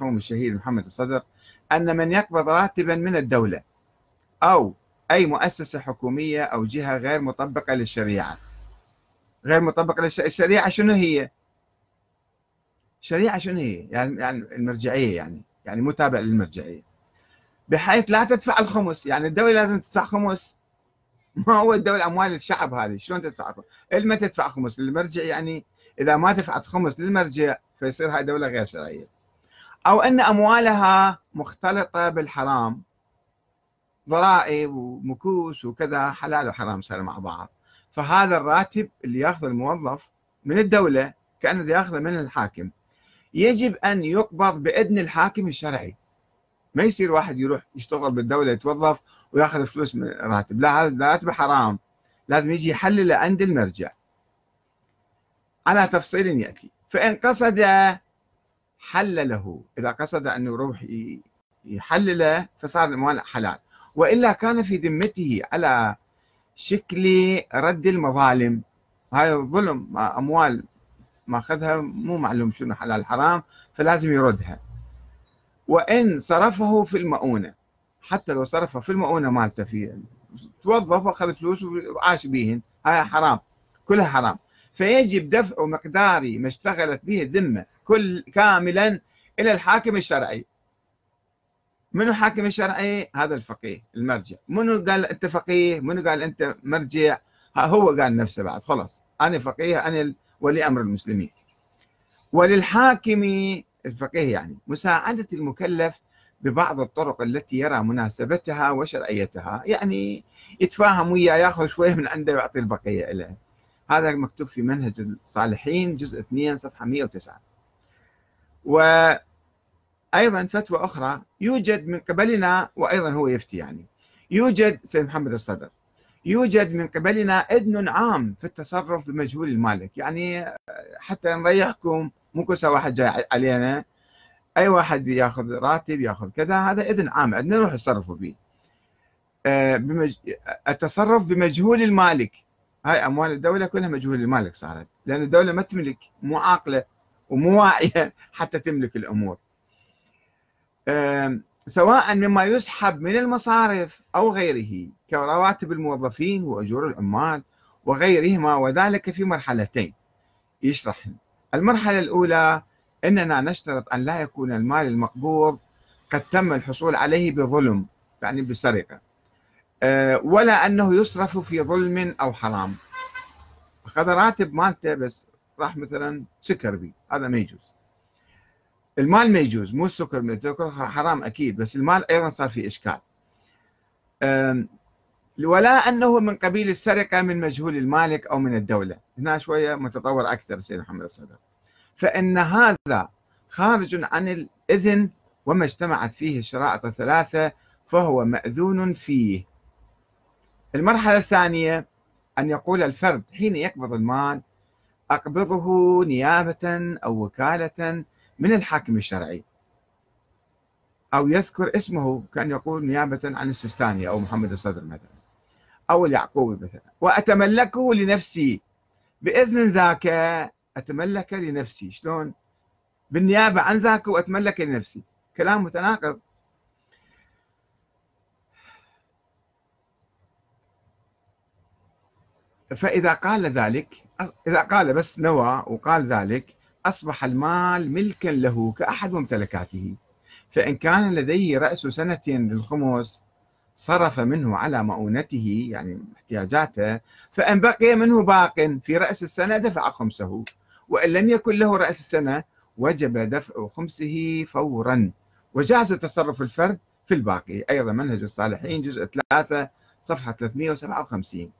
المرحوم الشهيد محمد الصدر أن من يقبض راتبا من الدولة أو أي مؤسسة حكومية أو جهة غير مطبقة للشريعة غير مطبقة للشريعة شنو هي؟ الشريعة شنو هي؟ يعني يعني المرجعية يعني يعني متابع للمرجعية بحيث لا تدفع الخمس يعني الدولة لازم تدفع خمس ما هو الدولة أموال الشعب هذه شلون تدفع خمس؟ ما تدفع خمس للمرجع يعني إذا ما دفعت خمس للمرجع فيصير هاي دولة غير شرعية أو أن أموالها مختلطة بالحرام. ضرائب ومكوس وكذا حلال وحرام صار مع بعض. فهذا الراتب اللي ياخذ الموظف من الدولة كأنه ياخذه من الحاكم. يجب أن يقبض بإذن الحاكم الشرعي. ما يصير واحد يروح يشتغل بالدولة يتوظف وياخذ فلوس من راتب لا هذا راتب حرام. لازم يجي يحلله عند المرجع. على تفصيل يأتي. فإن قصد حلله. إذا قصد أنه يروح يحلله فصار المال حلال. وإلا كان في ذمته على شكل رد المظالم. هاي ظلم أموال ماخذها مو معلوم شنو حلال حرام فلازم يردها. وإن صرفه في المؤونة حتى لو صرفه في المؤونة مالته في توظف وأخذ فلوس وعاش بيهن هاي حرام كلها حرام. فيجب دفع مقدار ما اشتغلت به الذمة. كل كاملا إلى الحاكم الشرعي. منو حاكم الشرعي؟ هذا الفقيه المرجع. منو قال أنت فقيه؟ منو قال أنت مرجع؟ هو قال نفسه بعد. خلاص أنا فقيه أنا ولي أمر المسلمين. وللحاكم الفقيه يعني مساعدة المكلف ببعض الطرق التي يرى مناسبتها وشرعيتها. يعني يتفاهم وياه ياخذ شوية من عنده ويعطي البقية له هذا مكتوب في منهج الصالحين جزء 2 صفحة 109 وأيضا فتوى أخرى يوجد من قبلنا وأيضا هو يفتي يعني. يوجد سيد محمد الصدر. يوجد من قبلنا اذن عام في التصرف بمجهول المالك. يعني حتى نريحكم مو كل واحد جاي علينا. أي واحد يأخذ راتب يأخذ كذا هذا اذن عام عندنا نروح نتصرفوا به. آه، بمج... التصرف بمجهول المالك. هاي أموال الدولة كلها مجهول المالك صارت. لأن الدولة ما تملك مو عاقلة. ومو واعيه حتى تملك الأمور. سواء مما يسحب من المصارف أو غيره كرواتب الموظفين وأجور العمال وغيرهما وذلك في مرحلتين. يشرح. المرحلة الأولى إننا نشترط أن لا يكون المال المقبوض قد تم الحصول عليه بظلم يعني بسرقة. آه، ولا أنه يصرف في ظلم أو حرام. اخذ راتب مالته بس راح مثلا سكر بي هذا ما يجوز. المال ما يجوز مو السكر السكر حرام أكيد بس المال أيضا صار في إشكال. ولا أنه من قبيل السرقة من مجهول المالك أو من الدولة. هنا شوية متطور أكثر سيد محمد الصدر. فإن هذا خارج عن الإذن وما اجتمعت فيه الشرائط الثلاثة فهو مأذون فيه. المرحلة الثانية أن يقول الفرد حين يقبض المال أقبضه نيابة أو وكالة من الحاكم الشرعي. أو يذكر اسمه كان يقول نيابة عن السيستاني أو محمد الصدر مثلا. أو اليعقوبي مثلا. وأتملكه لنفسي بإذن ذاك أتملك لنفسي. شلون؟ بالنيابة عن ذاك وأتملك لنفسي. كلام متناقض. فإذا قال ذلك إذا قال بس نوى وقال ذلك أصبح المال ملكا له كأحد ممتلكاته. فإن كان لديه رأس سنة للخمس صرف منه على مؤونته يعني احتياجاته فإن بقي منه باق في رأس السنة دفع خمسه. وإن لم يكن له رأس السنة وجب دفع خمسه فورا. وجاز تصرف الفرد في الباقي. أيضا منهج الصالحين جزء 3 صفحة 357